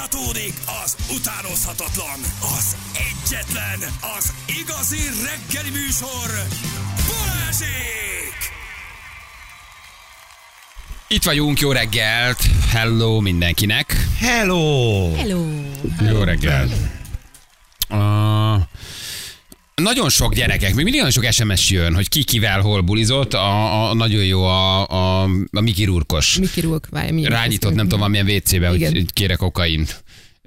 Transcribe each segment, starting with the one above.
Folytatódik az utánozhatatlan, az egyetlen, az igazi reggeli műsor, Balázsék! Itt vagyunk, jó reggelt! Hello mindenkinek! Hello! Hello! Jó reggelt! Uh, nagyon sok gyerekek, még mindig nagyon sok SMS jön, hogy ki kivel hol bulizott. A, a, nagyon jó a, a, a Miki Rurkos. Miki Rulk, várj, mi? Rányított, nem tudom, valamilyen WC-be, hogy, kérek kokain.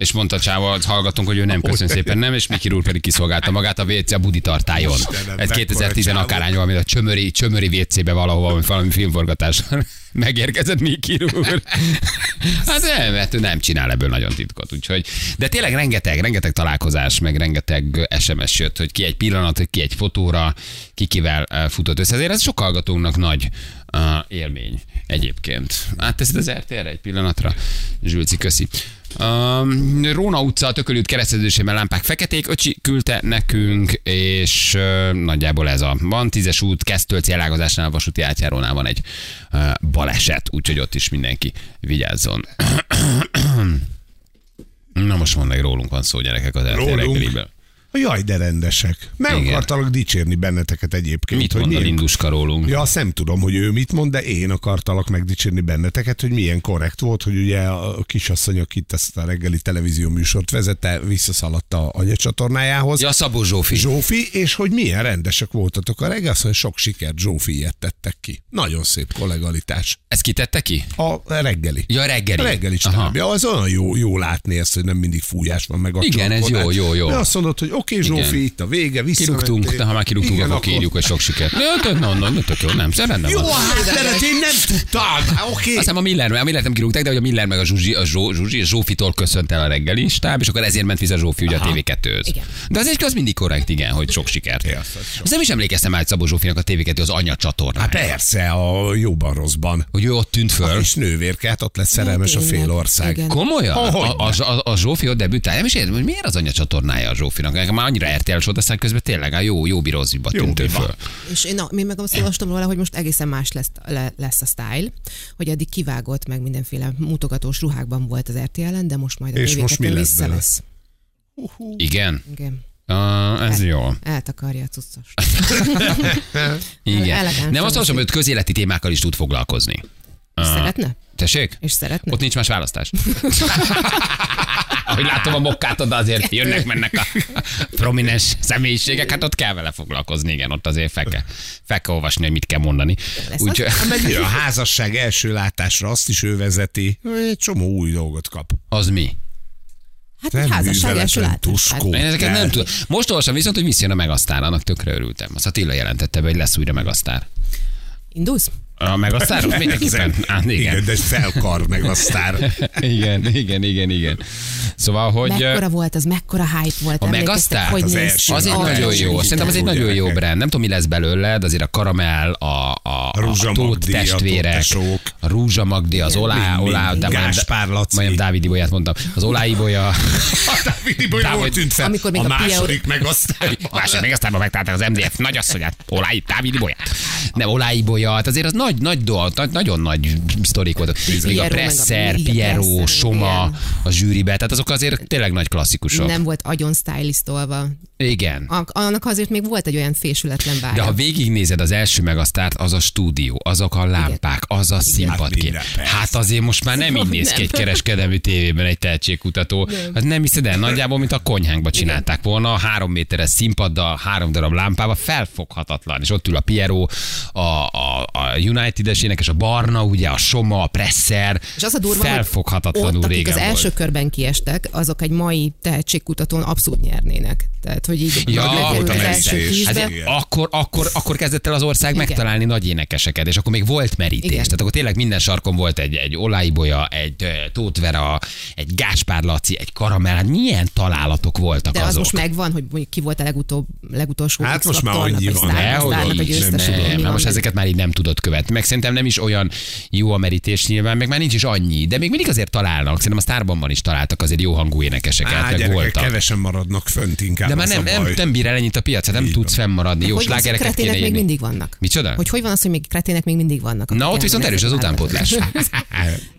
És mondta Csáva, hallgatunk, hogy ő nem, köszön szépen, nem, és Miki úr pedig kiszolgálta magát a WC a Budi tartályon. Istenem, Ez mekkora 2010 csávó. akárhány valami, a csömöri, csömöri WC-be valahova, valami, valami filmforgatás. Megérkezett Miki úr. Hát nem, mert ő nem csinál ebből nagyon titkot. Úgyhogy, de tényleg rengeteg, rengeteg találkozás, meg rengeteg SMS jött, hogy ki egy pillanat, hogy ki egy fotóra, ki kivel eh, futott össze. Ezért ez sok hallgatónknak nagy uh, élmény egyébként. Átteszed az RTR-re egy pillanatra? Zsülci, köszi. Um, Róna utca, a tökölült kereszteződésében lámpák feketék, öcsi küldte nekünk, és uh, nagyjából ez a van tízes út, Kesztölci elágazásnál, a vasúti átjárónál van egy uh, baleset, úgyhogy ott is mindenki vigyázzon. Na most mondd rólunk van szó, gyerekek, az Rólunk? Jaj, de rendesek. Meg Igen. akartalak dicsérni benneteket egyébként. Mit hogy mond a milyen- Linduska rólunk? Ja, azt nem tudom, hogy ő mit mond, de én akartalak megdicsérni benneteket, hogy milyen korrekt volt, hogy ugye a kisasszony, aki itt ezt a reggeli televízió műsort vezette, visszaszaladt a anyacsatornájához. Ja, Szabó Zsófi. Zsófi, és hogy milyen rendesek voltatok a reggel, azt mondja, sok sikert Zsófi ilyet tettek ki. Nagyon szép kollegalitás. Ezt kitette ki? A reggeli. Ja, a reggeli. A reggeli stábja, az olyan jó, jó látni ezt, hogy nem mindig fújás van meg a Igen, ez jó, jó, jó. De azt mondod, hogy oké, okay. Zsófi, itt a vége, visszamentél. Kirúgtunk, de ha már kirúgtunk, Igen, akkor kérjük, hogy sok sikert. Ja, tök, no, no, no, tök jó, nem, rendben Jó, hát de én nem tudtam. Oké. Azt hiszem a Miller, a Miller nem kirúgták, de hogy a Miller meg a Zsuzsi, a, Zsó, Zsuzsi, a Zsófitól köszönt el a reggeli stáb, és akkor ezért ment vissza Zsófi ugye a TV2-höz. Igen. De az egy az mindig korrekt, igen, hogy sok sikert. Ja, az- nem is emlékeztem már, hogy Szabó Zsófinak a TV2 az anya csatorna. Hát persze, a jóban rosszban. Hogy ő ott tűnt föl. És nővérke, hát ott lesz szerelmes a fél ország. Komolyan? A, a, a, a Zsófi ott debütál. Nem is értem, hogy miért az anya csatornája a Zsófinak. Nekem már annyira RTL volt, aztán közben tényleg a jó, jó birózviba Jó tűnt föl. És én, na, én meg azt olvastam róla, hogy most egészen más lesz, le, lesz a style, hogy eddig kivágott, meg mindenféle mutogatós ruhákban volt az RTL-en, de most majd a És most mi TV2 lesz vissza bele? lesz. Igen? Igen. Uh, ez jó. Eltakarja a cuccos. Igen. Elegánsan Nem azt mondom, hogy közéleti témákkal is tud foglalkozni. És szeretne? Tessék? És szeretne? Ott nincs más választás. Ahogy látom a mokkát, oda azért jönnek, mennek a prominens személyiségek, hát ott kell vele foglalkozni, igen, ott azért fel kell, fel kell olvasni, hogy mit kell mondani. Lesz Úgy, Hát meg a házasság első látásra, azt is ő vezeti. Egy csomó új dolgot kap. az mi? Hát egy házasság első műveletlen látás. tuskó. Én ezeket nem tudom. Most olvasom viszont, hogy visszajön a Megasztár, annak tökre örültem. Azt Attila jelentette be, hogy lesz újra Megasztár. Indulsz? A Megasztár? Mindenképpen. Á, Igen, igen. de egy felkar meg a sztár. igen, igen, igen, igen. Szóval, hogy... Mekkora volt az, mekkora hype volt. A Megasztár? Hogy Az első. ki? Az nagyon jó. Szerintem az egy nagyon jó brand. Nem tudom, mi lesz belőle, de azért a karamell, a, a, a, a a testvérek, a Rúzsa Magdi, az. Olá, Olá, de Gáspár Laci. Majdnem Dávid Ibolyát mondtam. Az Olá Ibolya, A Dávidi Boly Dávid- tűnt fel. Amikor még a a második meg aztán. Másod még aztán megtalálták az MDF nagyasszonyát, Olái, Dávid Ibolyát. Nem, Olá Ibolya, hát azért az nagy, nagy dolog, nagy, nagyon nagy sztorik voltak. Még a Piero, meg a- Presser, Piero, Soma, igen. a zsűribe, tehát azok azért tényleg nagy klasszikusok. Nem volt agyon stylistolva. Igen. A- Annak azért még volt egy olyan fésületlen bája. De ha végignézed az első megasztárt, az a stúdió, azok a lámpák, az a színpadkép. persze. Hát azért most már nem így néz ki Nem. egy kereskedelmi tévében egy tehetségkutató. Hát nem hiszed el, nagyjából, mint a konyhánkba csinálták volna, a három méteres színpaddal, három darab lámpával, felfoghatatlan. És ott ül a Piero, a, a, a United-es énekes, a Barna, ugye, a Soma, a Presser. És az a durva, hogy Felfoghatatlanul ott, akik régen az első volt. körben kiestek, azok egy mai tehetségkutatón abszolút nyernének. Tehát, hogy így Ja, volt a az első. Hát akkor, akkor, akkor kezdett el az ország Igen. megtalálni nagy énekeseket, és akkor még volt merítés. Igen. Tehát akkor tényleg minden sarkon volt egy, egy Oláibolya, egy Tóth Vera, egy Gáspár Laci, egy Karamell. Hát milyen találatok voltak De az azok? most megvan, hogy mondjuk ki volt a legutóbb, legutolsó Hát most már annyi van. Győztese, nem, van most ezeket már így nem tudod követni. Meg szerintem nem is olyan jó a merítés nyilván, meg már nincs is annyi, de még mindig azért találnak. Szerintem a Starbanban is találtak azért jó hangú énekeseket, Á, meg gyerekek, voltak. kevesen maradnak fönt inkább. De már nem, nem, nem bír el ennyit a piac, hát nem Így tudsz van. fennmaradni. Jó slágereket kéne még mindig vannak? Micsoda? Hogy hogy van az, hogy még kretének még mindig vannak? Na, ott viszont erős az elmennek utánpótlás.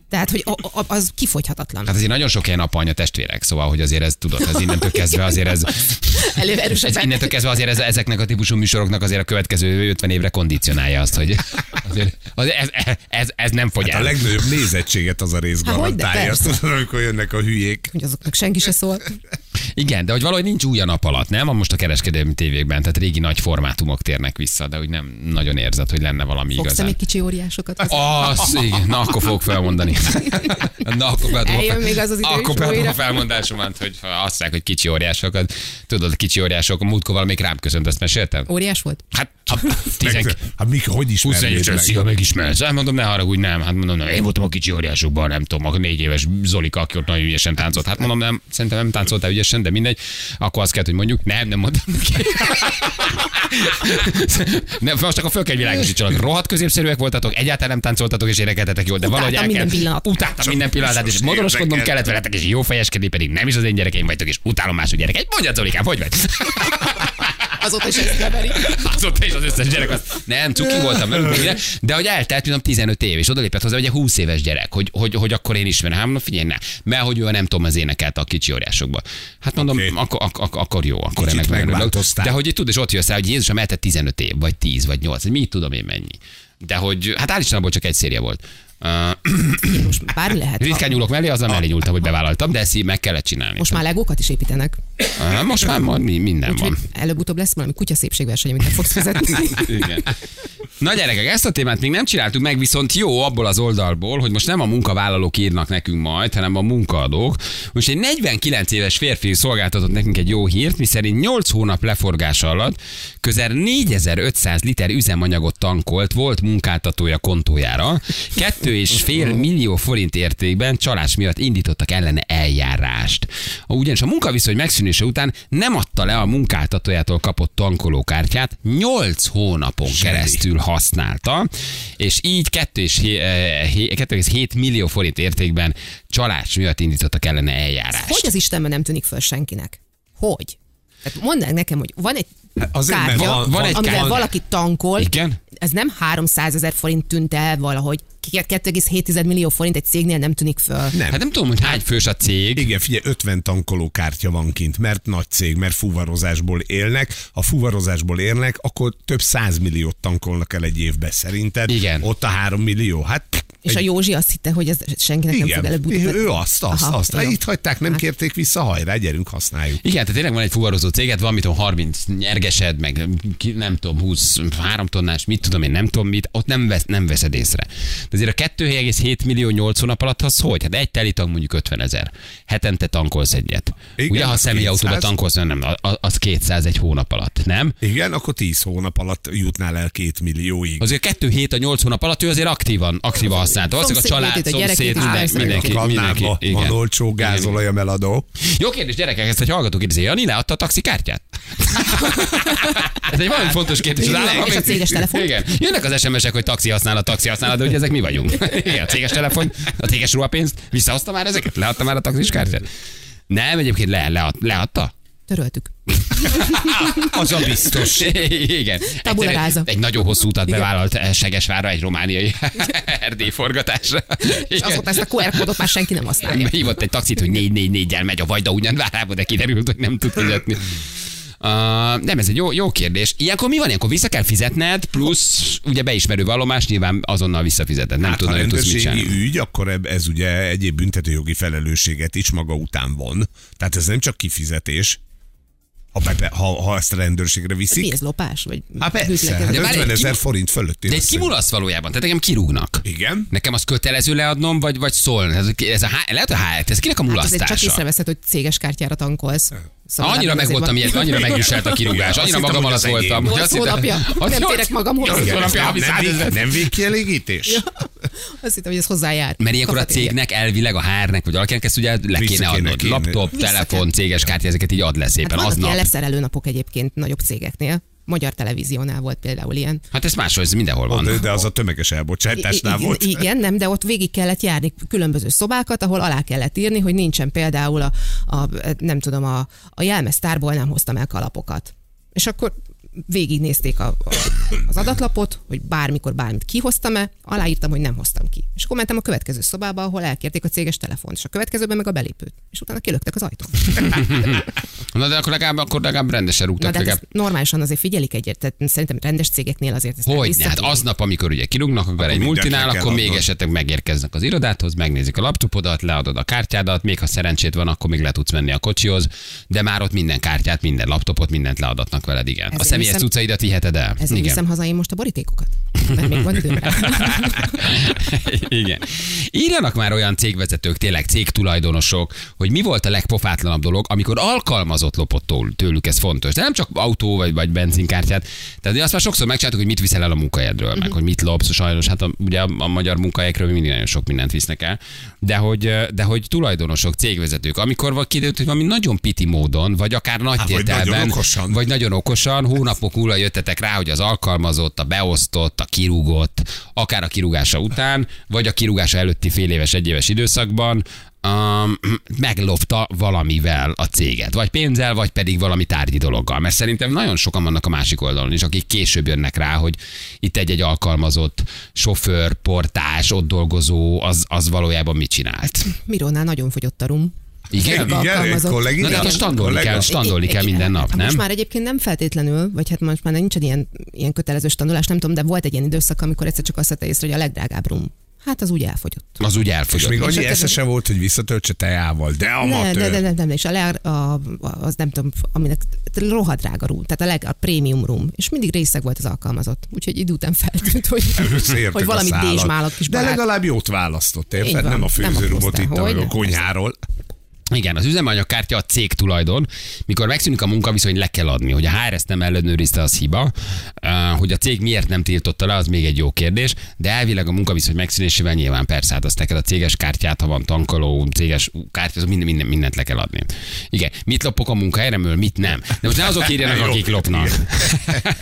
Tehát, hogy a, a, az kifogyhatatlan. Hát azért nagyon sok ilyen apa, anya, testvérek, szóval, hogy azért ez tudod, ez innentől kezdve azért ez, Elő ez innentől kezdve azért ez, ezeknek a típusú műsoroknak azért a következő 50 évre kondicionálja azt, hogy azért, azért ez, ez, ez, nem fogy Hát a el. legnagyobb nézettséget az a rész Há, hogyne, garantálja, azt persze. tudod, amikor jönnek a hülyék. Hogy azoknak senki se szól. Igen, de hogy valahogy nincs új a nap alatt, nem? Most a kereskedelmi tévékben, tehát régi nagy formátumok térnek vissza, de hogy nem nagyon érzed, hogy lenne valami Fogsz igazán. még kicsi óriásokat? Az, igen, na akkor fogok felmondani. Na akkor beadom Eljön még az az idő Akkor beadom a felmondásomat, hogy azt mondják, hogy kicsi óriásokat. Tudod, kicsi óriások, a múltkor valamelyik rám köszönt, ezt meséltem? Óriás volt? Hát, tizen- Hát mik, hogy 21 ismernéd meg? szia, megismersz. Hát mondom, ne haragudj, nem. Hát mondom, nem. Én voltam a kicsi óriásokban, nem tudom, a négy éves Zolika, aki ott nagyon ügyesen táncolt. Hát mondom, nem, szerintem nem táncoltál ügyesen, de mindegy. Akkor azt kell, hogy mondjuk, nem, nem mondtam neki. nem, most akkor föl kell világosítsanak. Rohadt középszerűek voltatok, egyáltalán nem táncoltatok és énekeltetek jól, de Utáltam valahogy el minden kell. pillanat. Utáltam minden pillanatát, és modoroskodnom kellett veletek, és jó fejeskedni, pedig nem is az én gyerekeim vagytok, és utálom mások gyerekeit. Mondjad, Zolikám, hogy vagy? Azóta is ezt keveri. Azóta is az összes gyerek az. Nem, cuki voltam velük, de hogy eltelt, tudom, 15 év, és odalépett hozzá, hogy egy 20 éves gyerek, hogy, hogy, hogy akkor én ismerem. Hát mondom, figyelj, ne, mert hogy ő nem tudom, az énekelte a kicsi óriásokba. Hát mondom, okay. akkor, akkor, akkor, jó, akkor Kicsit ennek megváltoztál. De hogy tudod, és ott jössz rá, hogy Jézusom eltett 15 év, vagy 10, vagy 8, hogy mit tudom én mennyi. De hogy, hát állítsam, abból csak egy széria volt. Most bármi lehet. ritkán nyúlok mellé, azzal mellé nyúltam, hogy bevállaltam, de ezt így meg kellett csinálni. Most már legókat is építenek. Most már minden Úgyhogy van. előbb-utóbb lesz valami kutya szépségverseny, amit fogsz fizetni. Igen. Na gyerekek, ezt a témát még nem csináltuk meg, viszont jó abból az oldalból, hogy most nem a munkavállalók írnak nekünk majd, hanem a munkaadók. Most egy 49 éves férfi szolgáltatott nekünk egy jó hírt, miszerint 8 hónap leforgása alatt közel 4500 liter üzemanyagot tankolt volt munkáltatója kontójára. 2,5 millió forint értékben csalás miatt indítottak ellene eljárást. Ugyanis a munkaviszony megszűnése után nem adta le a munkáltatójától kapott tankolókártyát, 8 hónapon keresztül használta, és így 2,7 millió forint értékben csalás miatt indítottak ellene eljárást. Hogy az Istenben nem tűnik föl senkinek? Hogy? Tehát mondd nekem, hogy van egy Hát azért, kártya, van- van egy amivel kártya. valaki tankol, Igen? ez nem 300 ezer forint tűnt el valahogy, 2,7 millió forint egy cégnél nem tűnik föl. Nem. Hát nem tudom, hogy hány fős a cég. Igen, figyelj, 50 tankolókártya van kint, mert nagy cég, mert fuvarozásból élnek. Ha fuvarozásból élnek, akkor több százmilliót tankolnak el egy évbe szerinted. Igen. Ott a három millió, hát És a Józsi azt hitte, hogy ez senkinek nem fog igen, előbb ő azt, azt, Aha, azt. jó. Itt hagyták, nem Hát. kérték vissza, hajrá, gyerünk, használjuk. Igen, tehát tényleg van egy fuvarozó céged, van, mit tudom, 30 nyergesed, meg nem tudom, 23 tonnás, mit tudom én, nem tudom mit, ott nem, vesz, nem veszed észre. De azért a 2,7 millió 8 hónap alatt az hogy? Hát egy teli tank mondjuk 50 ezer. Hetente tankolsz egyet. Igen, Ugye, ha személyautóba 200. tankolsz, nem, az 200 egy hónap alatt, nem? Igen, akkor 10 hónap alatt jutnál el két millióig. Azért 2 hét a 8 hónap alatt ő azért aktívan, aktívan használta. Valószínűleg a család, gyerekét szomszéd, mindenki, persze. mindenki, mindenki. Kannába Igen. van olcsó gázolaj, eladó. Jó kérdés, gyerekek, ezt egy hallgató kérdezi. Jani leadta a taxikártyát? Ez egy valami fontos kérdés. Az állam- És a céges telefon? Igen. Jönnek az SMS-ek, hogy taxi használat, taxi használat, de hogy ezek mi vagyunk? Igen, a céges telefon, a céges ruhapénzt, visszahozta már ezeket? Leadta már a taxis kártyát? Nem, egyébként le, lead, leadta? Töröltük. Az a biztos. Igen. Tabula Egyszer rasa. Egy nagyon hosszú utat Igen. bevállalt eh, Segesvárra egy romániai erdély forgatásra. És azóta ezt a QR kódot már senki nem használja. Hívott egy taxit, hogy 444-jel megy a Vajda ugyan várába, de kiderült, hogy nem tud fizetni. Uh, nem, ez egy jó, jó kérdés. Ilyenkor mi van? Ilyenkor vissza kell fizetned, plusz ugye beismerő vallomás, nyilván azonnal visszafizeted. Nem Hát, tudod, nagyon tudsz mit csinálni. ügy, akkor ez ugye egyéb büntetőjogi felelősséget is maga után von. Tehát ez nem csak kifizetés. Ha, be, ha, ha ezt a rendőrségre viszik. Pénzlopás? Vagy Hát persze, bűtlekedés? De várj, 50 egy ezer forint fölött. De egy kimulasz valójában, tehát engem kirúgnak. Igen. Nekem az kötelező leadnom, vagy, vagy szól? Ez, ez a, há- lehet a hát, ez kinek a Hát azért csak mulasztása? észreveszed, hogy céges kártyára tankolsz. Szóval Annyira azért meg voltam ilyet, annyira megviselt a kirúgás, annyira magam alatt voltam. Nyolc hogy azt hittem- hónapja. Nem térek magamhoz. nem, 100 vég, ezer. nem végkielégítés? Azt hittem, hogy ez hozzájár. Mert ilyenkor a cégnek elvileg a HR-nek, vagy valakinek ezt ugye le kéne adnod. Laptop, telefon, céges kártya, ezeket így ad le Hát szépen vannak aznap. ilyen leszerelő napok egyébként nagyobb cégeknél. Magyar televíziónál volt például ilyen. Hát ez máshol, ez mindenhol van. De, de az a tömeges I- elbocsátásnál igen, volt. igen, nem, de ott végig kellett járni különböző szobákat, ahol alá kellett írni, hogy nincsen például a, a nem tudom, a, a jelmeztárból nem hoztam el kalapokat. És akkor végignézték a, a, az adatlapot, hogy bármikor bármit kihoztam-e, aláírtam, hogy nem hoztam ki. És akkor mentem a következő szobába, ahol elkérték a céges telefont, és a következőben meg a belépőt. És utána kilöktek az ajtón. Na de akkor legalább, akkor legalább rendesen Na, rúgtak. de hát legalább... ezt normálisan azért figyelik egyet, tehát szerintem rendes cégeknél azért ezt Hogy? Hát aznap, amikor ugye kirúgnak, akkor egy multinál, akkor még adnod. esetleg megérkeznek az irodáthoz, megnézik a laptopodat, leadod a kártyádat, még ha szerencsét van, akkor még le tudsz menni a kocsihoz, de már ott minden kártyát, minden laptopot, mindent leadatnak veled, igen. A Ezért személyes viszem- cuccaidat viheted el. Ezért igen. viszem haza én most a borítékokat. Mert még van időm. Igen. Írjanak már olyan cégvezetők, tényleg cégtulajdonosok, hogy mi volt a legpofátlanabb dolog, amikor alkalmazott lopott tőlük, ez fontos. De nem csak autó vagy, vagy benzinkártyát. Tehát azt már sokszor megcsináltuk, hogy mit viszel el a munkahelyedről, meg hogy mit lopsz, sajnos hát a, ugye a, a magyar munkahelyekről mindig nagyon sok mindent visznek el. De hogy, de hogy tulajdonosok, cégvezetők, amikor van kiderült, hogy valami nagyon piti módon, vagy akár nagy Há, vagy tételben, nagyon okosan. vagy nagyon okosan, hónapok múlva jöttetek rá, hogy az alkalmazott, a beosztott, a kirúgott, akár a kirúgása után, vagy a kirúgása előtti fél éves, egyéves időszakban um, meglopta valamivel a céget. Vagy pénzzel, vagy pedig valami tárgyi dologgal. Mert szerintem nagyon sokan vannak a másik oldalon is, akik később jönnek rá, hogy itt egy-egy alkalmazott sofőr, portás, ott dolgozó, az, az valójában mit csinált. Mirónál nagyon fogyott a rum. Igen? Igen, egy alkalmazott. kollégi- Na de hát standolni kell, standolni kell minden nap, Hát nem? Most már egyébként nem feltétlenül, vagy hát most már nincsen ilyen, ilyen kötelező standolás, nem tudom, de volt egy ilyen időszak, amikor egyszer csak azt vette észre, hogy a legdrágább rum. Hát az úgy elfogyott. Az úgy És elfogyott. még És annyi akkor- esze se volt, hogy visszatöltse teával, de Ne, amatőr. de, de, de, de, és a, leg, a, az nem tudom, aminek rohadt drága rum, tehát a, leg, a prémium rum, és mindig részeg volt az alkalmazott. Úgyhogy idő után feltűnt, hogy, hogy valami dézsmálak kis De barát. legalább jót választott, érted? Nem a nem főzőrumot itt a konyháról. Igen, az üzemanyagkártya a cég tulajdon. Mikor megszűnik a munkaviszony, le kell adni. Hogy a HR ezt nem ellenőrizte, az hiba. Hogy a cég miért nem tiltotta le, az még egy jó kérdés. De elvileg a munkaviszony megszűnésével nyilván persze, hát azt neked a céges kártyát, ha van tankoló, céges kártya, az minden, minden, mindent le kell adni. Igen, mit lopok a munkahelyemről, mit nem. De most ne azok írjanak, akik lopnak.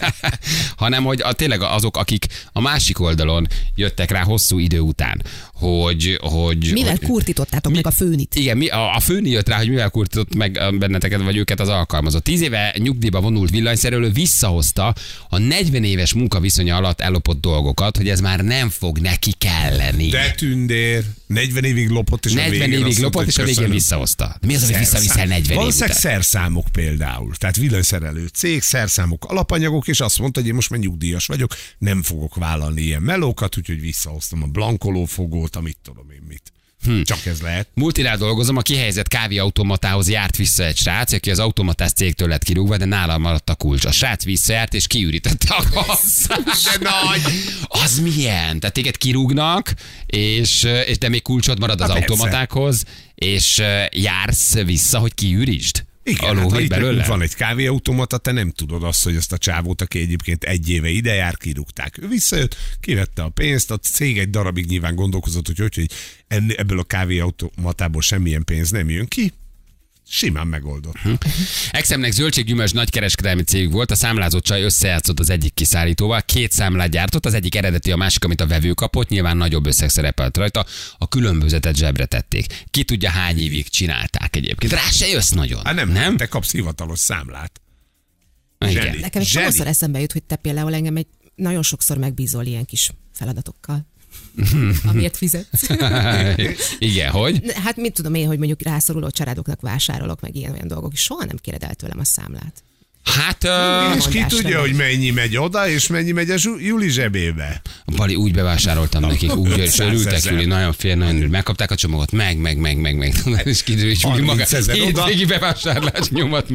hanem hogy a, tényleg azok, akik a másik oldalon jöttek rá hosszú idő után, hogy... hogy Mivel hogy, kurtítottátok Mi- meg a főnit? igen, mi, a, a főni jött rá, hogy mivel kurtított meg benneteket, vagy őket az alkalmazott. Tíz éve nyugdíjba vonult villanyszerelő visszahozta a 40 éves munkaviszonya alatt ellopott dolgokat, hogy ez már nem fog neki kelleni. De tündér, 40 évig lopott, és a 40 végén évig lopott, és a végén visszahozta. Mi az, hogy visszaviszel 40 év Valószínűleg szerszámok például. Tehát villanyszerelő cég, szerszámok, alapanyagok, és azt mondta, hogy én most már nyugdíjas vagyok, nem fogok vállalni ilyen melókat, úgyhogy visszahoztam a blankolófogót, amit tudom én mit. Hm. Csak ez lehet. Multinál dolgozom, a kihelyezett kávéautomatához járt vissza egy srác, aki az automatás cégtől lett kirúgva, de nálam maradt a kulcs. A srác visszajárt és kiürítette a kasszát. De nagy! Az milyen? Tehát téged kirúgnak, és, és de még kulcsod marad az Na persze. automatákhoz, és eh, jársz vissza, hogy kiürítsd? Igen, a hát, itt belőle? van egy kávéautomata, te nem tudod azt, hogy ezt a csávót, aki egyébként egy éve ide jár, kirúgták. Ő visszajött, kivette a pénzt, a cég egy darabig nyilván gondolkozott, hogy, hogy, ebből a kávéautomatából semmilyen pénz nem jön ki. Simán megoldott. Hm. Exemnek zöldséggyümölcs nagykereskedelmi cég volt, a számlázott csaj összejátszott az egyik kiszállítóval, két számlát gyártott, az egyik eredeti, a másik, amit a vevő kapott, nyilván nagyobb összeg szerepelt rajta, a különbözetet zsebre tették. Ki tudja hány évig csinálták egyébként. Rá se jössz nagyon. Hát nem, nem? te kapsz hivatalos számlát. Igen. Nekem egy eszembe jut, hogy te például engem egy nagyon sokszor megbízol ilyen kis feladatokkal. Amiért fizetsz. Igen, hogy? Hát mit tudom én, hogy mondjuk rászoruló családoknak vásárolok, meg ilyen olyan dolgok, és soha nem kéred el tőlem a számlát. Hát, uh, És ki tudja, hogy mennyi megy oda, és mennyi megy a Juli zsebébe. Bali, úgy bevásároltam nekik, úgy, és örültek. Juli, nagyon fél, nagyon örül. Megkapták a csomagot, meg, meg, meg, meg, meg. És kiderül, hogy Juli maga 30 ezer oda. hétvégi bevásárlás nyomat.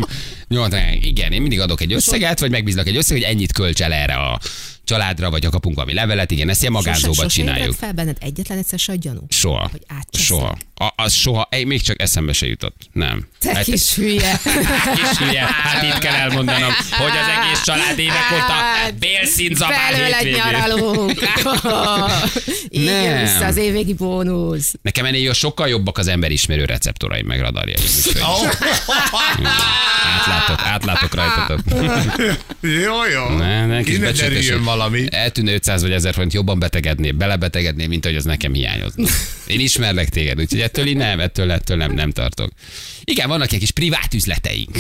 nyomat. Igen, én mindig adok egy összeget, vagy megbízlak egy összeget, hogy ennyit költs el erre a családra, vagy ha kapunk valami levelet, igen, ezt ilyen magázóba sose csináljuk. ébredt fel benned egyetlen egyszer se a gyanú? Soha. Hogy? Soha. A, az soha. Ej, még csak eszembe se jutott. Nem. Te Hát- kis hülye. Kis hülye. Hát itt kell elmondanom, hogy az egész család évek óta bélszín zabál Belőled hétvégén. nyaralunk. Nem. vissza az évvégi bónusz. Nekem ennél sokkal jobbak az emberismerő receptoraim meg radarjaim. úgyhogy Átlátok, átlátok rajtatok. Jó, jó. Ne, ne, kis Valami. eltűnne 500 vagy 1000 forint, jobban betegedné, belebetegedné, mint hogy az nekem hiányozna. Én ismerlek téged, úgyhogy ettől így nem, ettől, ettől nem, nem tartok. Igen, vannak egy kis privát üzleteink.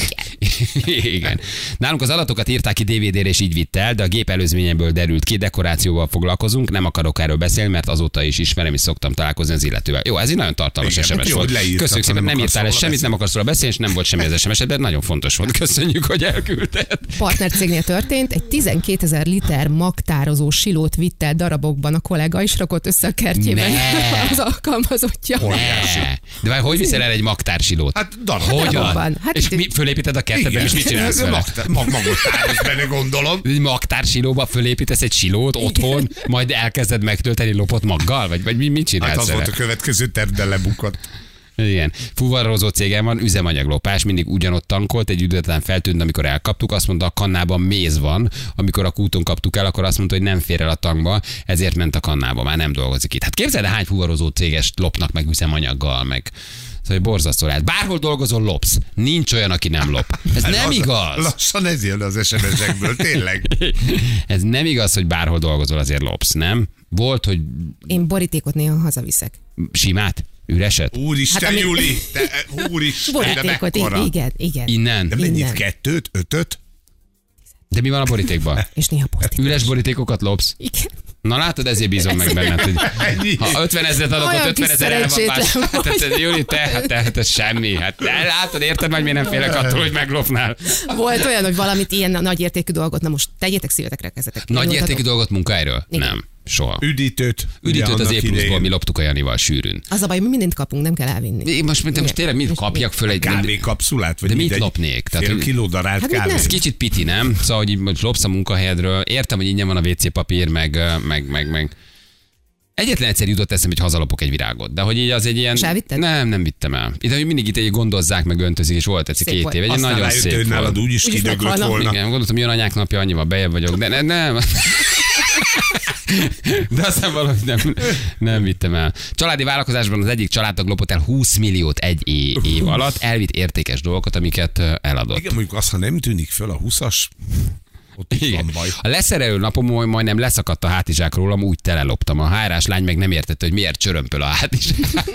Igen. Nálunk az adatokat írták ki DVD-re és így vitt el, de a gép előzményemből derült ki, dekorációval foglalkozunk, nem akarok erről beszélni, mert azóta is ismerem és szoktam találkozni az illetővel. Jó, ez egy nagyon tartalmas Igen, SMS jó, volt. Köszönjük szépen, nem írtál el semmit, nem akarsz róla beszélni, és nem volt semmi az SMS, de nagyon fontos volt. Köszönjük, hogy elküldted. Partnercégnél történt, egy 12 ezer liter magtározó silót vitt el darabokban a kollega, és rakott össze a kertjében Ne. az alkalmazottja. Ne. De várj, hogy viszel el egy magtársilót? Hát darab. Hogyan? darabban. Hát és itt- mi, fölépíted a kertedbe, és mit csinálsz vele? Mag, mag, magot tárolsz benne, gondolom. Egy magtársilóba fölépítesz egy silót otthon, majd elkezded megtölteni lopott maggal? Vagy, vagy mi, mit csinálsz Hát az vele? volt a következő terv, de lebukott. Igen. Fuvarozó cégem van, üzemanyaglopás, mindig ugyanott tankolt, egy után feltűnt, amikor elkaptuk, azt mondta, a kannában méz van, amikor a kúton kaptuk el, akkor azt mondta, hogy nem fér el a tankba, ezért ment a kannába, már nem dolgozik itt. Hát képzeld, el, hány fuvarozó cégest lopnak meg üzemanyaggal, meg Szóval hogy borzasztó lehet. Bárhol dolgozol, lopsz. Nincs olyan, aki nem lop. Ez nem Lassan- igaz. Lassan ez jön az SMS-ekből, tényleg. Ez nem igaz, hogy bárhol dolgozol, azért lopsz, nem? Volt, hogy Én borítékot néha hazaviszek. simát, üreset? Úristen, Hát, ami- Juli, te, úristen, de Borítékot, mekkora. igen, igen. Innen. De mennyit? Innen. Kettőt? Ötöt? De mi van a borítékban? És néha posztit. Üres borítékokat lopsz? Igen. Na látod, ezért bízom meg benned, hogy Ennyi. ha 50 ezeret adok, ott Olyan 50 kis ezer el van más. Hát, hát, Júli, te, hát, te, hát ez semmi. Hát te látod, érted, hogy miért nem félek attól, hogy meglopnál? Volt olyan, hogy valamit ilyen nagy értékű dolgot, na most tegyétek szívetekre kezetek. Nagy értékű dolgot munkáról? Igen. Nem, soha. Üdítőt. Üdítőt az annak pluszból idején. mi loptuk a Janival sűrűn. Az a baj, mi mindent kapunk, nem kell elvinni. Én Most, most, most tényleg mit kapjak föl egy... Kávékapszulát? Vagy De mit lopnék? Tehát, Fél kiló darált Hát kávé. nem? Ez kicsit piti, nem? Szóval, hogy így most lopsz a munkahelyedről. Értem, hogy ingyen van a WC papír, meg, meg, meg, meg. Egyetlen egyszer jutott eszembe, hogy hazalopok egy virágot, de hogy így az egy ilyen... És elvitted? Nem, nem vittem el. Ide hogy mindig itt egy gondozzák, meg öntözik, és volt egyszer Szép két volt. év. Egy Aztán nagyon szép hogy nálad volt. úgyis Úgyis kidöglött volna. Igen, gondoltam, jön anyák napja, annyival bejebb vagyok, de ne, nem. De aztán valahogy nem, nem vittem el. Családi vállalkozásban az egyik családtag lopott el 20 milliót egy év alatt, elvitt értékes dolgokat, amiket eladott. Igen, mondjuk azt, ha nem tűnik föl a 20-as, ott is Igen. van baj. A leszerelő napom majdnem leszakadt a hátizsák rólam, úgy teleloptam. A hárás lány meg nem értette, hogy miért csörömpöl a hátizsák.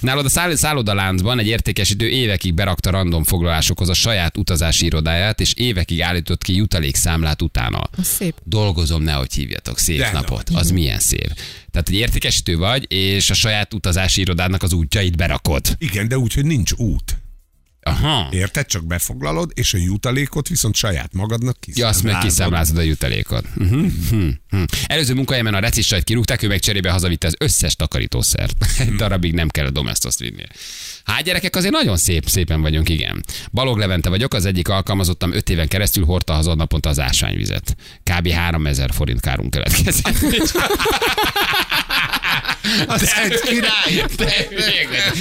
Nálad a száll- szállodaláncban egy értékesítő évekig berakta random foglalásokhoz a saját utazási irodáját, és évekig állított ki jutalékszámlát utána. Az szép. Dolgozom, nehogy hívjatok. Szép De napot. Az milyen szép. Tehát, hogy értékesítő vagy, és a saját utazási irodádnak az útjait berakod. Igen, de úgy, hogy nincs út. Aha. Érted? Csak befoglalod, és a jutalékot viszont saját magadnak Ja, azt meg kiszámlázod. kiszámlázod a jutalékot. Uh-huh. Uh-huh. Előző munkahelyemen a recissajt kirúgták, ő meg cserébe hazavitte az összes takarítószert. Egy darabig nem kell a domestoszt vinnie. Hát gyerekek, azért nagyon szép, szépen vagyunk, igen. Balog Levente vagyok, az egyik alkalmazottam öt éven keresztül hordta haza naponta az ásványvizet. Kb. 3000 forint kárunk keletkezett. Az egy király. De,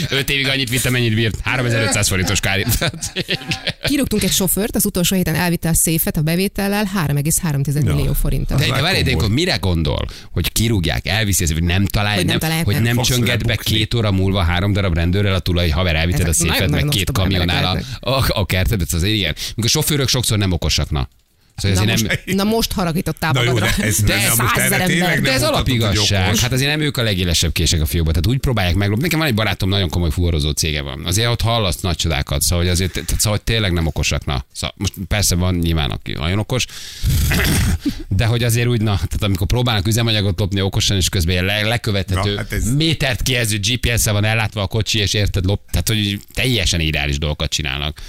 öt évig annyit vitte, mennyit bírt. 3500 forintos kár. Kirúgtunk egy sofőrt, az utolsó héten elvitte a széfet a bevétellel 3,3 millió forinttal. De, de várj, de akkor mire gondol? Hogy kirúgják, elviszi, hogy nem találja, Hogy nem nem, találják hogy nem Fogsz csönget be bukni. két óra múlva három darab rendőrrel a tulaj, haver elvitted a széfet, meg két ostoba kamion emberek áll a, a, a kertedet, az igen. Mikor a sofőrök sokszor nem okosak, na. Szóval Na most, nem, na most haragítottál Na jó, magadra. de ez, De ez most erre tényleg de ez alapigazság. Hát azért nem ők a legélesebb kések a fiókba. Tehát úgy próbálják meglopni. Nekem van egy barátom, nagyon komoly fuvarozó cége van. Azért ott hallasz nagy csodákat. Szóval, hogy azért tehát, szóval, hogy tényleg nem okosak. Na. Szóval, most persze van nyilván, aki nagyon okos, de hogy azért úgy, na, tehát amikor próbálnak üzemanyagot lopni okosan, és közben ilyen le, lekövethető, Na, hát ez- métert kijelző GPS-szel van ellátva a kocsi, és érted, lop, tehát hogy teljesen ideális dolgokat csinálnak.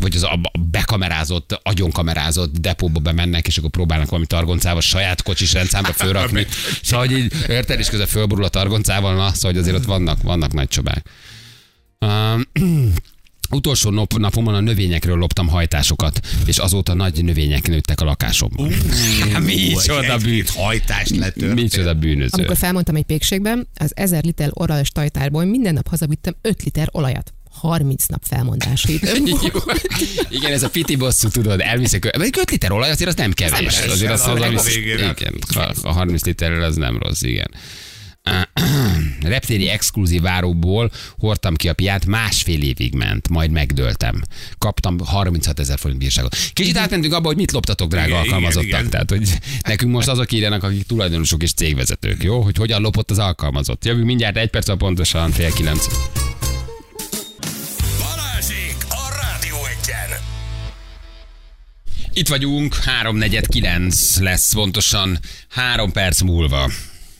Vagy az a bekamerázott, agyonkamerázott depóba bemennek, és akkor próbálnak valami targoncával saját kocsis rendszámba fölrakni. Szóval, hogy így, érted, és közben fölborul a targoncával, na, szóval hogy azért ott vannak, vannak nagy csobák. Um, Utolsó nap, napomon a növényekről loptam hajtásokat, és azóta nagy növények nőttek a lakásomban. Micsoda bűn. hajtást letört. Micsoda bűnöző. Amikor felmondtam egy pékségben, az 1000 liter orrales tajtárból minden nap hazavittem 5 liter olajat. 30 nap felmondási idő. Igen, ez a piti bosszú, tudod, elviszek. Vagy 5 liter olaj azért az nem kevés. Nem Azért az, az, a az, a igen, a, a 30 literrel az nem rossz, igen. reptéri exkluzív váróból hordtam ki a piát, másfél évig ment, majd megdőltem. Kaptam 36 ezer forint bírságot. Kicsit átmentünk abba, hogy mit loptatok, drága Igen, alkalmazottak. igen, igen. Tehát, hogy nekünk most azok írjanak, akik tulajdonosok és cégvezetők, jó? Hogy hogyan lopott az alkalmazott. Jövünk mindjárt egy perc, pontosan fél kilenc. Itt vagyunk, 3.49 lesz pontosan három perc múlva.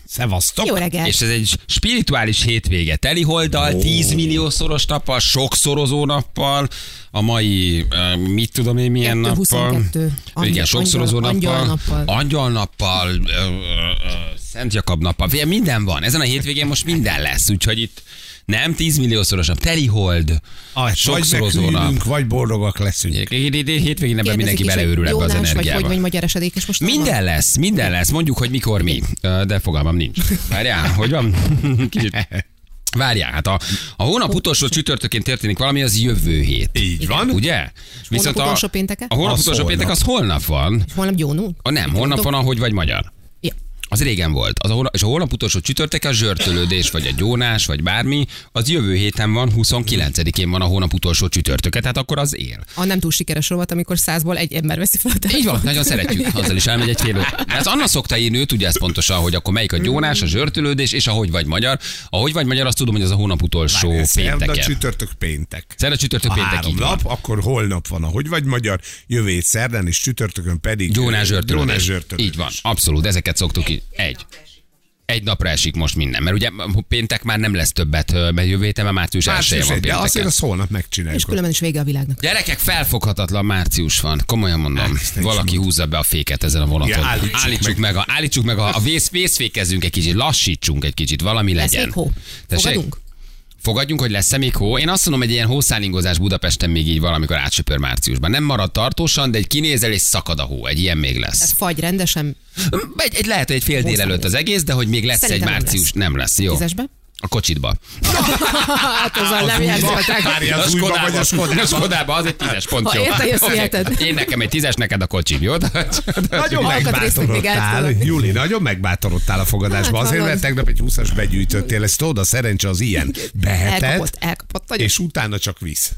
Szevasztok. Jó reggel. És ez egy spirituális hétvége. Teli holddal, 10 millió szoros nappal, sokszorozó nappal, a mai, mit tudom én milyen 2, nappal. 22. Angyal- Igen, sokszorozó angyal- nappal. angyalnappal. Angyalnappal, uh, uh, uh, Szent Jakab nappal. Minden van. Ezen a hétvégén most minden lesz, úgyhogy itt nem 10 milliószoros nap, teli hold, Ah, vagy sokszorozó nap. meghűlünk, vagy boldogak leszünk. Hétvégén ebben mindenki beleőrül ebbe az Jónás, Vagy energiába. hogy vagy magyar esedékes most Minden lesz, minden lesz. Mondjuk, hogy mikor mi. De fogalmam nincs. Várjál, hogy van? Kicsit. Várjál, hát a, a hónap utolsó csütörtökén történik valami, az jövő hét. Így van. Ugye? hónap utolsó pénteke? A hónap Az utolsó holnap. péntek az holnap van. Holnap gyónunk? A nem, holnap van, ahogy vagy magyar. Az régen volt. Az a hónap, és a hónap utolsó csütörtek a zsörtölődés, vagy a gyónás, vagy bármi, az jövő héten van, 29-én van a hónap utolsó csütörtöke, tehát akkor az él. A nem túl sikeres rovat, amikor százból egy ember veszi fel a Így van, nagyon szeretjük. Azzal is elmegy egy. De ez Anna szokta írni, ő tudja ezt pontosan, hogy akkor melyik a gyónás, a zsörtölődés, és ahogy vagy magyar. Ahogy vagy magyar, azt tudom, hogy az a hónap utolsó Várj, Szerda, csütörtök, péntek. Szerda, csütörtök, A péntek, három így van. nap, akkor holnap van, ahogy vagy magyar, jövő szerdán, és csütörtökön pedig... Gyónás zsörtölődés. Gyónás zsörtölődés. Így van, abszolút, ezeket szoktuk így. Egy. Egy napra esik most minden, mert ugye péntek már nem lesz többet, mert jövő héten már március 1 Március van egy, de azért pénteken. azt holnap És megcsináljuk. különben is vége a világnak. Gyerekek, felfoghatatlan március van. Komolyan mondom. Hát, Valaki húzza be a féket ezen a vonaton. Ja, állítsuk állítsuk meg, a, állítsuk meg a, a vész, vészfékezzünk egy kicsit, lassítsunk egy kicsit, valami Lesz legyen. még hó? Fogadunk? Fogadjunk, hogy lesz-e még hó? Én azt mondom, hogy egy ilyen hószálingozás Budapesten még így valamikor átsöpör márciusban. Nem marad tartósan, de egy kinézel és szakad a hó. Egy ilyen még lesz. Tehát fagy rendesen, Egy, egy lehet, hogy egy fél délelőtt az egész, de hogy még lesz Szerintem egy nem március. Nem lesz. Jó. tízesbe. A kocsitba. Hát nem játszották. Várj, az újba vagy a A Skodában. Skodába, az egy tízes pont, Ha érte, jössz. Én nekem egy tízes, neked a kocsim, jó? Nagyon megbátorodtál. Júli, nagyon megbátorodtál a fogadásba. Hát, Azért, mert tegnap egy 20-as begyűjtöttél, ezt tudod, a szerencse az ilyen. Beheted, Elkapott, elkapott és utána csak visz.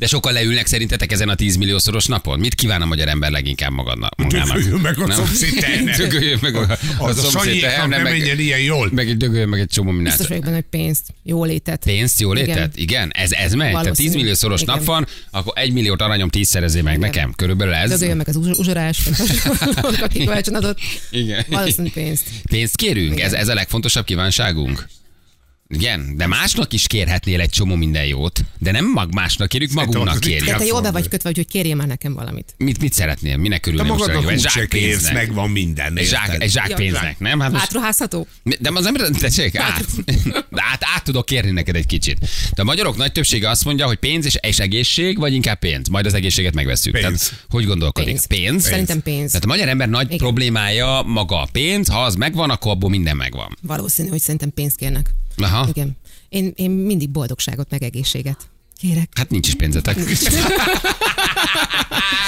De sokan leülnek szerintetek ezen a 10 milliószoros napon? Mit kíván a magyar ember leginkább magadnak? Dögöljön meg a Nem? szomszéd tehernek. Dögöljön meg a, a, Az a szomszéd Sanyéknak teher, nem meg- menjen ilyen jól. Meg egy dögöljön meg egy csomó mindent. Biztos vagyok benne, hogy pénzt, jólétet. Pénzt, jól Igen. Igen. Ez, ez megy? Tehát 10 Valószínű. millió szoros Igen. nap van, akkor 1 milliót aranyom 10 szerezé meg nekem. Körülbelül ez. Dögöljön meg az uz- uzsorás, akik kölcsön adott. Igen. Valószínű pénzt. Pénzt kérünk? Igen. Ez, ez a legfontosabb kívánságunk? Igen, de másnak is kérhetnél egy csomó minden jót, de nem mag másnak kérjük, magunknak az De kérjük. te jól be vagy kötve, úgyhogy kérjél már nekem valamit. Mit, mit szeretnél? Minek Te örülnél most? magadnak úgy se kérsz, megvan minden. Egy zsák, egy zsák Ja, pénznek, nem? Hát most, Átruházható? de az ember, tessék, át, de át, át tudok kérni neked egy kicsit. De a magyarok nagy többsége azt mondja, hogy pénz és, és egészség, vagy inkább pénz. Majd az egészséget megveszünk. Pénz. Tehát, hogy gondolkodik? Pénz. pénz? Szerintem pénz. Tehát a magyar ember nagy Igen. problémája maga a pénz. Ha az megvan, akkor abból minden megvan. Valószínű, hogy szerintem pénzt kérnek. Aha. Igen. Én, én mindig boldogságot, meg egészséget kérek. Hát nincs is pénzetek.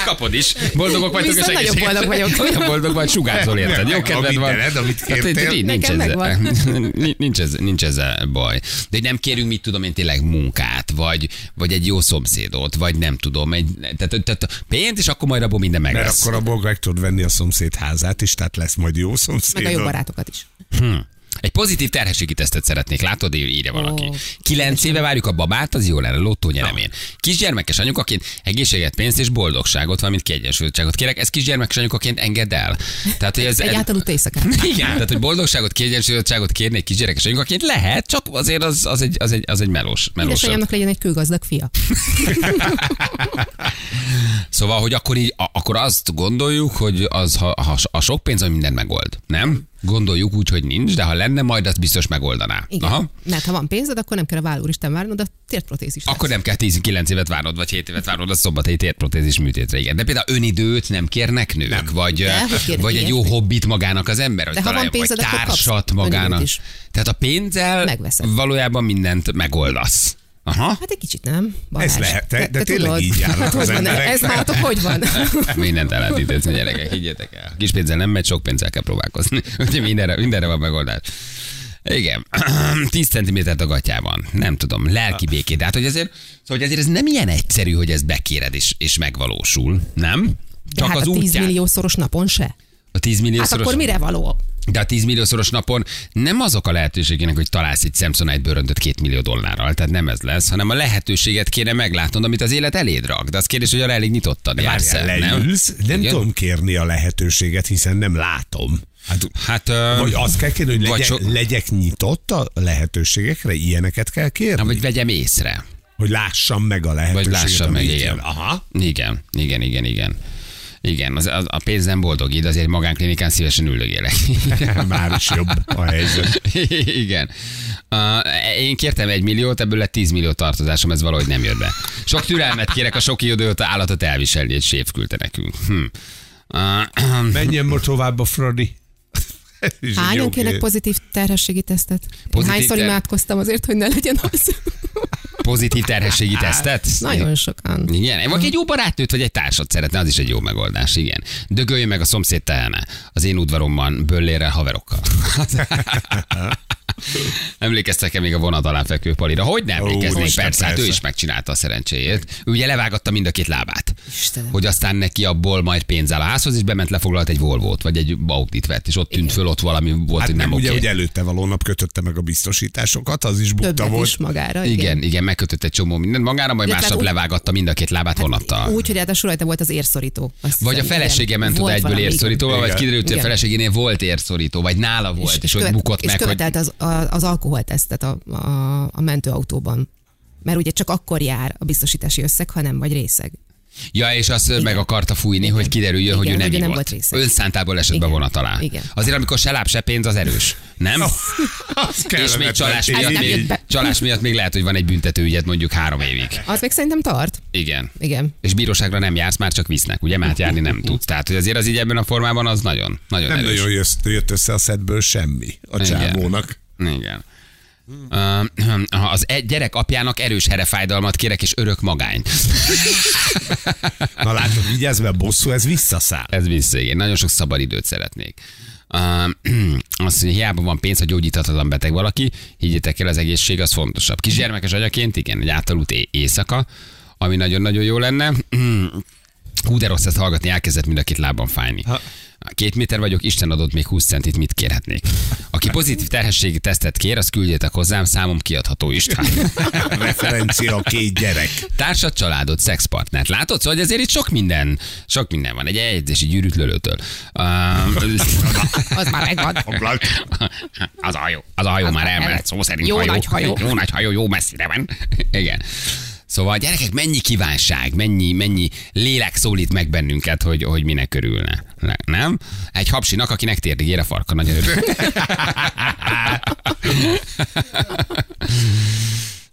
Kapod is. Boldogok vagytok, Viszont és nagyon boldog vagyok. Olyan boldog vagy, sugárzol érted. Jó kedved van. mindened, amit Hát, kértél. így nincs, ezzel, nincs, ez, nincs ezzel baj. De hogy nem kérünk, mit tudom én, tényleg munkát, vagy, vagy egy jó szomszédot, vagy nem tudom, egy, tehát, tehát pénzt, és akkor majd abból minden meg Mert lesz. akkor abból meg tudod venni a szomszéd házát is, tehát lesz majd jó szomszéd. Meg a jó barátokat is. Egy pozitív terhességi tesztet szeretnék, látod, írja valaki. Kilenc éve várjuk a babát, az jó lenne, lottó nyeremén. Kisgyermekes anyukaként egészséget, pénzt és boldogságot, valamint kiegyensúlyozottságot kérek, ez kisgyermekes anyukaként engedd el. Tehát, hogy ez, Egy átaludt éjszakát. igen, tehát hogy boldogságot, kiegyensúlyozottságot kérni egy kisgyerekes anyukaként lehet, csak azért az, az, egy, az, egy, az egy melós. melós Édesanyámnak legyen egy kőgazdag fia. Szóval, hogy akkor, így, akkor azt gondoljuk, hogy az, ha, ha a sok pénz, az mindent megold. Nem? Gondoljuk úgy, hogy nincs, de ha lenne, majd azt biztos megoldaná. Igen. Aha. Mert ha van pénzed, akkor nem kell a vállúristen várnod a térprotézis. Akkor nem kell 19 évet várnod, vagy 7 évet várnod a szombatai térprotézis műtétre. Igen. De például önidőt nem kérnek nők, nem. vagy, De, vagy egy jó hobbit magának az ember, hogy De ha van találjon, vagy pénzed, akkor kapsz társat magának. is. Tehát a pénzzel Megveszed. valójában mindent megoldasz. Aha. Hát egy kicsit nem. Balázs. Ez lehet, de- de tényleg tudod. így járnak Hát az emberek. Ez nálatok hogy van? Mindent el lehet intézni, gyerekek, higgyetek el. Kis pénzzel nem megy, sok pénzzel kell próbálkozni. Úgyhogy mindenre, mindenre van megoldás. Igen, 10 centimétert a gatyában. Nem tudom, lelki békét. De hát, hogy azért, szóval, hogy azért ez nem ilyen egyszerű, hogy ez bekéred és, és megvalósul, nem? De hát az a 10 útján. milliószoros napon se. A 10 millió Hát akkor mire való? De a 10 milliószoros napon nem azok a lehetőségének, hogy találsz egy Samsonite bőröndöt 2 millió dollárral, tehát nem ez lesz, hanem a lehetőséget kéne meglátnod, amit az élet eléd rak. De az kérdés, hogy arra elég nyitottan jársz el, nem? nem Igen? tudom kérni a lehetőséget, hiszen nem látom. Hát, Hát, ö, vagy azt kell kérni, hogy legyek, so- legyek nyitott a lehetőségekre, ilyeneket kell kérni? Na, vagy vegyem észre. Hogy lássam meg a lehetőséget. Vagy lássam meg, igen. Aha. Igen, igen, igen, igen. Igen, az, az, a pénz nem boldogít, azért egy magánklinikán szívesen üldögélek. Már is jobb a helyzet. Igen. Uh, én kértem egy milliót, ebből lett 10 millió tartozásom, ez valahogy nem jött be. Sok türelmet kérek, a sok időt állatot elviselni, egy séf küldte nekünk. Hm. Uh, Menjen most tovább a Fradi. Hányan kérnek pozitív terhességi tesztet? Pozitív Pozitív Hányszor ter- imádkoztam azért, hogy ne legyen az? pozitív terhességi tesztet? Nagyon sokan. Igen, vagy egy jó barátnőt, vagy egy társat szeretne, az is egy jó megoldás, igen. Dögöljön meg a szomszéd tehene, az én udvaromban, böllérrel, haverokkal. Emlékeztek-e még a vonat alá fekvő palira? Hogy nem emlékeznék, Úristen, persze, hát ő persze. is megcsinálta a szerencséjét. Ő ugye levágatta mind a két lábát. Istenem. Hogy aztán neki abból majd pénz áll a házhoz, és bement lefoglalt egy Volvót, vagy egy Audit vett, és ott tűnt föl, ott valami volt, Hát hogy nem, nem ugye, oké. hogy előtte való nap kötötte meg a biztosításokat, az is bukta Többet volt. is magára. Igen, igen, megkötött egy csomó mindent magára, majd másnap úgy- levágatta mind a két lábát vonattal. Úgy, hogy ráadásul rajta volt az érszorító. Azt Vagy a felesége igen. ment oda egyből érszorítóval, vagy Igen. kiderült, hogy a Igen. feleségénél volt érszorító, vagy nála volt, és, hogy követ- bukott és meg, az, az alkoholtesztet a, a, a mentőautóban. Mert ugye csak akkor jár a biztosítási összeg, ha nem vagy részeg. Ja, és azt meg akarta fújni, hogy kiderüljön, Igen, hogy ő hogy nem, ő nem volt. volt. Önszántából esett be Igen. vonat alá. Igen. Azért, amikor se láb, se pénz, az erős. Nem? Az és még csalás miatt, nem még, csalás miatt még lehet, hogy van egy büntetőügyet mondjuk három évig. Az még szerintem tart. Igen. Igen. És bíróságra nem jársz, már csak visznek, ugye? Már járni nem tudsz. Tehát, hogy azért az így ebben a formában az nagyon, nagyon Nem erős. nagyon jött, jött össze a szedből semmi a Igen. csávónak. Igen. Uh, az egy gyerek apjának erős herefájdalmat kérek, és örök magány. Na látod, vigyázz, mert bosszú, ez visszaszáll. Ez vissza, igen. Nagyon sok szabad időt szeretnék. Azt mondja, hiába van pénz, ha gyógyíthatatlan beteg valaki, higgyétek el, az egészség az fontosabb. Kisgyermekes anyaként, igen, egy átalut é- éjszaka, ami nagyon-nagyon jó lenne. Hú, de rossz ezt hallgatni, elkezdett mind a két lábam fájni. Ha. Két méter vagyok, Isten adott még 20 centit, mit kérhetnék? Aki pozitív terhességi tesztet kér, azt küldjétek hozzám, számom kiadható István. Referencia a két gyerek. Társad, családod, szexpartnert. Látod? Szóval hogy azért itt sok minden, sok minden van. Egy eljegyzési gyűrűt lölőtől. Uh, Az már megvan. az a hajó, az a hajó Az már elment. szó szerint Jó hajó. nagy hajó. Jó nagy hajó, jó messzire van. Igen. Szóval gyerekek, mennyi kívánság, mennyi, mennyi lélek szólít meg bennünket, hogy, hogy minek körülne. Le- Nem? Egy hapsinak, akinek térdig ér a farka, nagyon örül.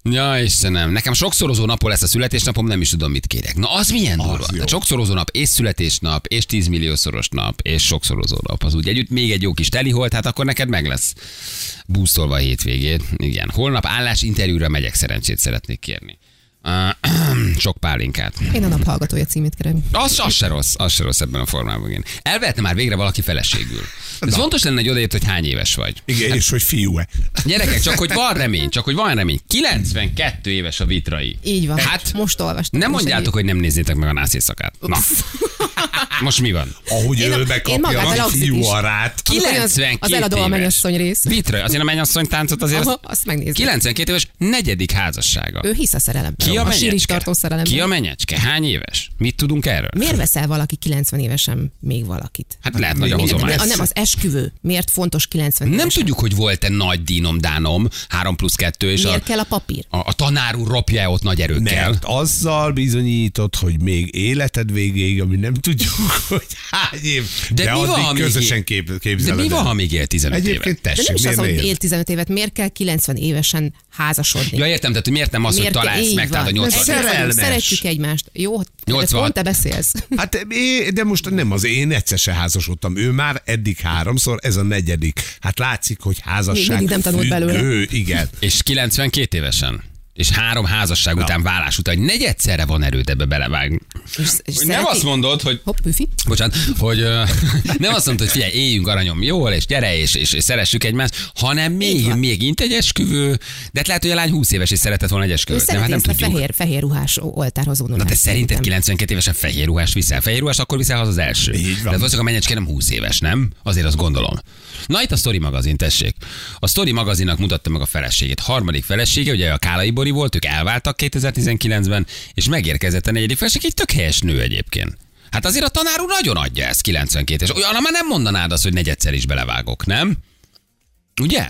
Ja, Istenem, nekem sokszorozó napon lesz a születésnapom, nem is tudom, mit kérek. Na, az milyen durva. jó. Tehát sokszorozó nap, és születésnap, és 10 milliószoros nap, és sokszorozó nap. Az úgy együtt még egy jó kis teliholt, hát akkor neked meg lesz búsztolva a hétvégét. Igen. Holnap állás interjúra megyek, szerencsét szeretnék kérni. Sok pálinkát. Én a nap hallgatója címét kérem. Az, az se rossz, az se rossz ebben a formában. Igen. Elvehetne már végre valaki feleségül. Ez fontos lenne, hogy odaért, hogy hány éves vagy. Igen, és hogy fiú-e. Gyerekek, csak hogy van remény, csak hogy van remény. 92 éves a vitrai. Így van. Hát, most olvastam. nem mondjátok, hogy nem nézzétek meg a nász éjszakát. Na. Most mi van? Ahogy Én ő magát a fiú arát. Amikor az- 92 az eladó a mennyasszony rész. Vitrai, azért a mennyasszony táncot azért... Aha, azt megnézni. 92 éves, negyedik házassága. Ő hisz a szerelemben. Ki a a síris menyecske? tartó szerelemben. Ki a menyecske? Hány éves? Mit tudunk erről? Miért veszel valaki 90 évesen még valakit? Hát lehet nagy a hozomány. Nem, nem, az esküvő. Miért fontos 90 Nem évesen? tudjuk, hogy volt-e nagy dínom dánom, 3 plusz 2, és a, Miért kell a papír? a, a tanár úr ropja ott nagy erőkkel. Mert azzal bizonyított, hogy még életed végéig, ami nem tudjuk, hogy hány év, De de, mi van, ha közösen kép, De képzeled mi van, el. ha még él 15 éve? Egyébként De tessék, nem is hogy él? él 15 évet, miért kell 90 évesen házasodni? Ja, értem, tehát hogy miért nem az, hogy miért kell- találsz meg, tehát a van. 80 Együtt vagyunk, Szerelmes. Szeretjük egymást. Jó, 80. 80. pont te beszélsz. Hát de most nem az én egyszer se házasodtam. Ő már eddig háromszor, ez a negyedik. Hát látszik, hogy házasság Még nem tanult belőle. függő, igen. És 92 évesen. És három házasság után, vállás után, hogy negyedszerre van erőd ebbe belevágni. és Nem szereti- azt mondod, hogy Hopp, püfi. Bocsánat, hogy ö, nem azt mondta, hogy figyelj, éljünk aranyom jól, és gyere, és, és, és szeressük egymást, hanem még, még int egy esküvő, de hát lehet, hogy a lány 20 éves és szeretett volna egy esküvőt. Nem, hát nem tudjuk. fehér, fehér ruhás oltárhoz Na vonulást. te szerinted szerintem. 92 évesen fehér ruhás viszel? Fehér ruhás akkor viszel haza az első. Így van. De valószínűleg a menyecske nem 20 éves, nem? Azért azt gondolom. Na itt a Story magazin, tessék. A Story magazinnak mutatta meg a feleségét. Harmadik felesége, ugye a Kálai Bori volt, ők elváltak 2019-ben, és megérkezett a negyedik feleség, egy tök helyes nő egyébként. Hát azért a tanár úr nagyon adja ezt 92 és olyan már nem mondanád azt, hogy negyedszer is belevágok, nem? Ugye?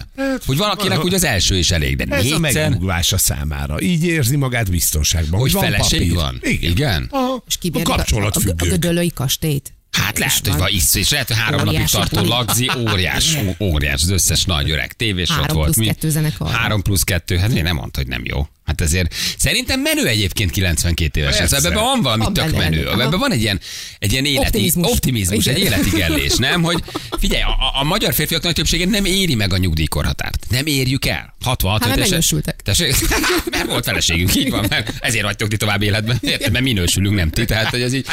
Hogy valakinek úgy az első is elég, de Ez a négyszer, megnyugvása számára. Így érzi magát biztonságban. hogy van feleség papír. van. Igen. Igen? Aha. És a kibérlik a, a, a, a gödöllői kastélyt. Hát lehet, hogy van isz, és lehet, hogy három napig Óriási tartó lagzi, óriás, ó- óriás, az összes nagy öreg tévés ott Három volt. plusz kettő zenekar. Három plusz kettő, hát én nem mondta, hogy nem jó. Hát ezért szerintem menő egyébként 92 évesen. Szóval ebben van valami Van tök menő. Ebben van egy ilyen, egy ilyen életi, optimizmus, Optimizmus. egy Igen. életigellés, nem? Hogy figyelj, a, a, magyar férfiak nagy többsége nem éri meg a nyugdíjkorhatárt. Nem érjük el. 66 Hát, megnősültek. Tessék? mert volt feleségünk, így van, mert ezért vagytok ti tovább életben. Érted, mert minősülünk, nem ti. Tehát, hogy ez így.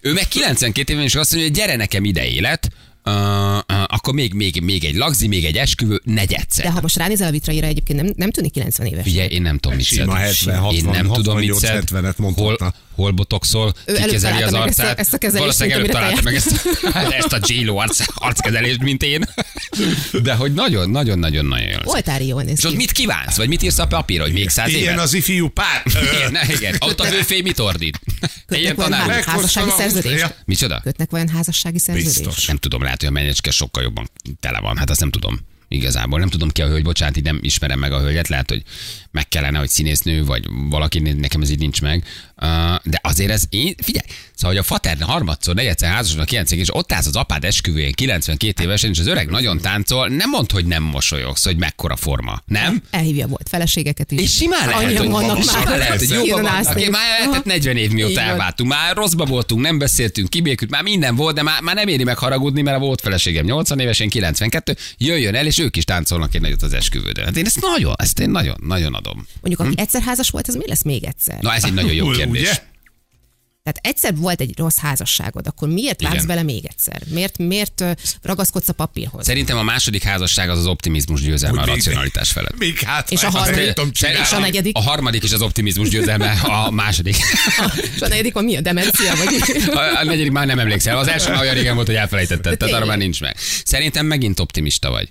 Ő meg 92 éven is azt mondja, hogy gyere nekem ide élet, uh, uh, akkor még, még, még egy lagzi, még egy esküvő, negyedszer. De ha most ránézel a vitraira, egyébként nem, nem tűnik 90 éves. Figyelj, én nem tudom, mit Sima szed. 70, 60, Én nem tudom, mit 68, szed. 70-et mondhatna. Hol, hol botoxol, Ő előbb kikezeli az meg ezt a- arcát. ezt a kezelést, Valószínűleg előbb találta meg ezt, ezt a J-Lo arc, arckezelést, mint én. De hogy nagyon, nagyon, nagyon, nagyon jó. Oltári jól néz És ott ki. mit kívánsz? Vagy mit írsz a papírra, hogy még száz Ilyen évet? az ifjú pár. Igen, ne, igen. Ott a főfé mit ordít? Ilyen tanár. há- házassági? Ja. Micsoda? Kötnek vajon házassági szerződést? Biztos. Nem tudom, lehet, hogy a menyecske sokkal jobban tele van. Hát azt nem tudom. Igazából nem tudom ki a hölgy, bocsánat, így nem ismerem meg a hölgyet, lehet, hogy meg kellene, hogy színésznő, vagy valaki, nekem ez így nincs meg. De azért ez, én, figyelj, szóval, hogy a fater harmadszor, negyedszer házasodnak, kilencig, és ott állsz az apád esküvőjén 92 évesen, és az öreg nagyon táncol, nem mond, hogy nem mosolyogsz, hogy mekkora forma. Nem? Elhívja volt feleségeket is. És simán lehet, hogy, vannak simán már. lehet, hogy jobban vannak. még. Már eltett Aha. 40 év mióta elváltunk. Már rosszba voltunk, nem beszéltünk, kibékült, már minden volt, de már, már nem éri meg haragudni, mert a volt feleségem 80 éves, én 92, jöjjön el, és ők is táncolnak egy nagyot az esküvődön. Hát én ezt nagyon, ezt én nagyon, nagyon adom. Mondjuk, aki egyszer házas volt, az mi lesz még egyszer? Na ez egy nagyon jó Ugye? kérdés. Tehát egyszer volt egy rossz házasságod, akkor miért vágsz Igen. bele még egyszer? Miért, miért ragaszkodsz a papírhoz? Szerintem a második házasság az az optimizmus győzelme a Hogy még- racionalitás felett. Még hát, És a harmadik? És a csinálni. negyedik? A harmadik is az optimizmus győzelme, a második. És a negyedik van mi? A demencia? Vagy? A, a negyedik már nem emlékszel. Az első már olyan régen volt, hogy elfelejtetted, tehát arra már nincs meg. Szerintem megint optimista vagy.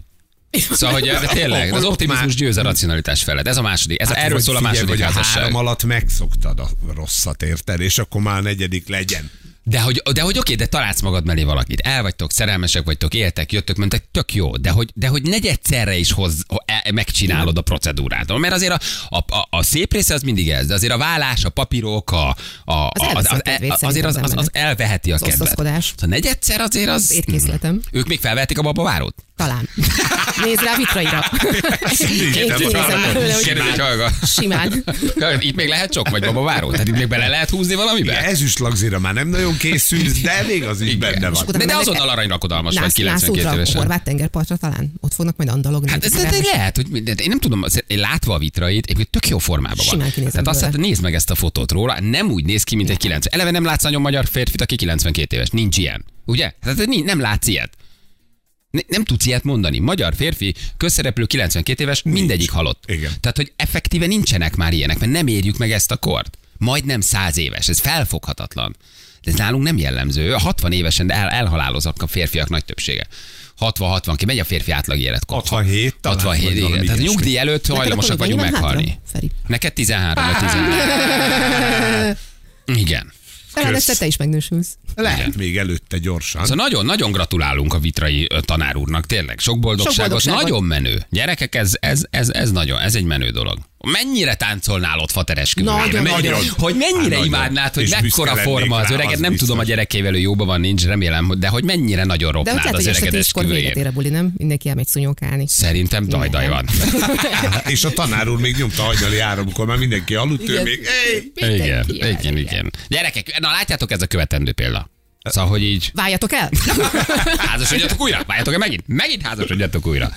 Szóval, hogy de tényleg, az optimizmus győz a racionalitás felett. Ez a második. Ez, Hát erről szól a figyelj, második a házasság. három alatt megszoktad a rosszat, érted? És akkor már a negyedik legyen. De hogy, de hogy oké, de találsz magad mellé valakit. El vagytok, szerelmesek vagytok, éltek, jöttök, mentek, tök jó. De hogy, de hogy negyedszerre is hoz, e- megcsinálod a procedúrát. Mert azért a, a, a, a szép része az mindig ez, de azért a vállás, a papírok, a, a, a, elveszi a az, kedvét az, azért az, az, az elveheti a Az kedvet. A negyedszer azért az... Az étkészletem. Ők még felvehetik a babavárót? Talán. Nézd rá a vitraira. Én kinézem belőle, hogy simán. Itt még lehet sok, vagy babaváró? Tehát itt még bele lehet húzni valamibe? Ezüst lagzira már nem nagyon készülsz, de még az is Igen. benne van. De, de azonnal aranyrakodalmas vagy Nász, 92 nászútra, évesen. horvát tengerpartra talán? Ott fognak majd andalogni. Hát ez, Szerelmes. lehet, hogy de én nem tudom, én látva a vitrait, egyébként tök jó formában van. Tehát azt hát, nézd meg ezt a fotót róla, nem úgy néz ki, mint egy 90. Eleve nem látsz nagyon magyar férfit, aki 92 éves. Nincs ilyen. Ugye? Tehát nincs- nem látsz ilyet. Ne, nem tudsz ilyet mondani. Magyar férfi, közszereplő 92 éves, mindegyik halott. Igen. Tehát, hogy effektíve nincsenek már ilyenek, mert nem érjük meg ezt a kort. Majdnem 100 éves, ez felfoghatatlan. De ez nálunk nem jellemző. 60 évesen de el, elhaláloznak a férfiak nagy többsége. 60-60 ki, megy a férfi átlag életkor. 67 talán, 67, vagy igen. Tehát a nyugdíj előtt hajlamosak vagyunk hátra, meghalni. Feri? Neked 13 vagy 14. Igen. Talán ezt te is megnősülsz. Lehet még előtte gyorsan. Szóval nagyon, nagyon gratulálunk a vitrai tanár úrnak, tényleg. Sok boldogságot, Sok boldogságot. nagyon menő. Gyerekek, ez, ez, ez, ez, nagyon, ez egy menő dolog. Mennyire táncolnál ott fateres Nagyon, mennyire, nagyon. Hogy mennyire Há, nagyon. imádnád, hogy mekkora forma az öreget. az Nem tudom, a gyerekével ő jóban van, nincs, remélem, de hogy mennyire nagyon De ott ropnád az este öreget tízkor véget esküvőjén. ér a buli, nem? Mindenki elmegy szunyókálni. Szerintem dajdaj van. És a tanár úr még nyomta hajnali háromkor, már mindenki aludt, ő még! Igen, igen, igen. Gyerekek, na látjátok, ez a követendő példa. Szóval, hogy így Váljatok el! házasodjatok újra, váljatok el megint, megint házasodjatok újra.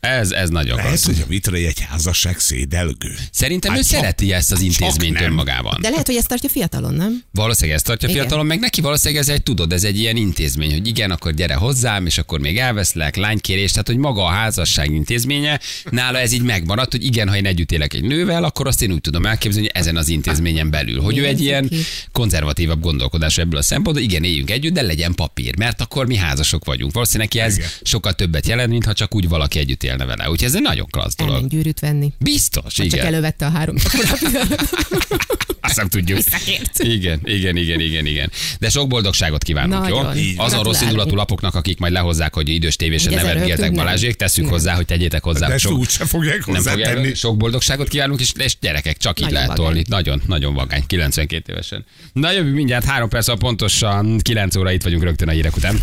Ez, ez nagyon Lehet, klassz. hogy a vitrai egy házasság szédelgő. Szerintem ő Hát csak- szereti ezt az intézményt önmagában. De lehet, hogy ezt tartja fiatalon, nem? Valószínűleg ezt tartja Igen. fiatalon, meg neki valószínűleg ez egy, tudod, ez egy ilyen intézmény, hogy igen, akkor gyere hozzám, és akkor még elveszlek, lánykérés, tehát hogy maga a házasság intézménye, nála ez így megmaradt, hogy igen, ha én együtt élek egy nővel, akkor azt én úgy tudom elképzelni, hogy ezen az intézményen belül, hogy ő Igen, egy ilyen konzervatívabb gondolkodás ebből a szempontból, igen, éljünk együtt, de legyen papír, mert akkor mi házasok vagyunk. Valószínűleg neki ez Igen. sokkal többet jelent, mint ha csak úgy valaki együtt élne vele. Úgyhogy ez egy nagyon klassz dolog. Elment gyűrűt venni. Biztos, Csak igen. elővette a három Azt nem tudjuk. Visszakért. Igen, igen, igen, igen, igen. De sok boldogságot kívánunk, Nagyon. jó? Azon rossz indulatú lapoknak, akik majd lehozzák, hogy idős tévésen rögtön nem. Balázsék, tesszük Nem. hozzá, hogy tegyétek hozzá. De sok, úgy se fogják nem fogják, hozzátenni. sok boldogságot kívánunk, és, és gyerekek, csak így Nagyon lehet tolni. Nagyon, nagyon vagány, 92 évesen. Na jövő mindjárt három perc, pontosan 9 óra itt vagyunk rögtön a hírek után.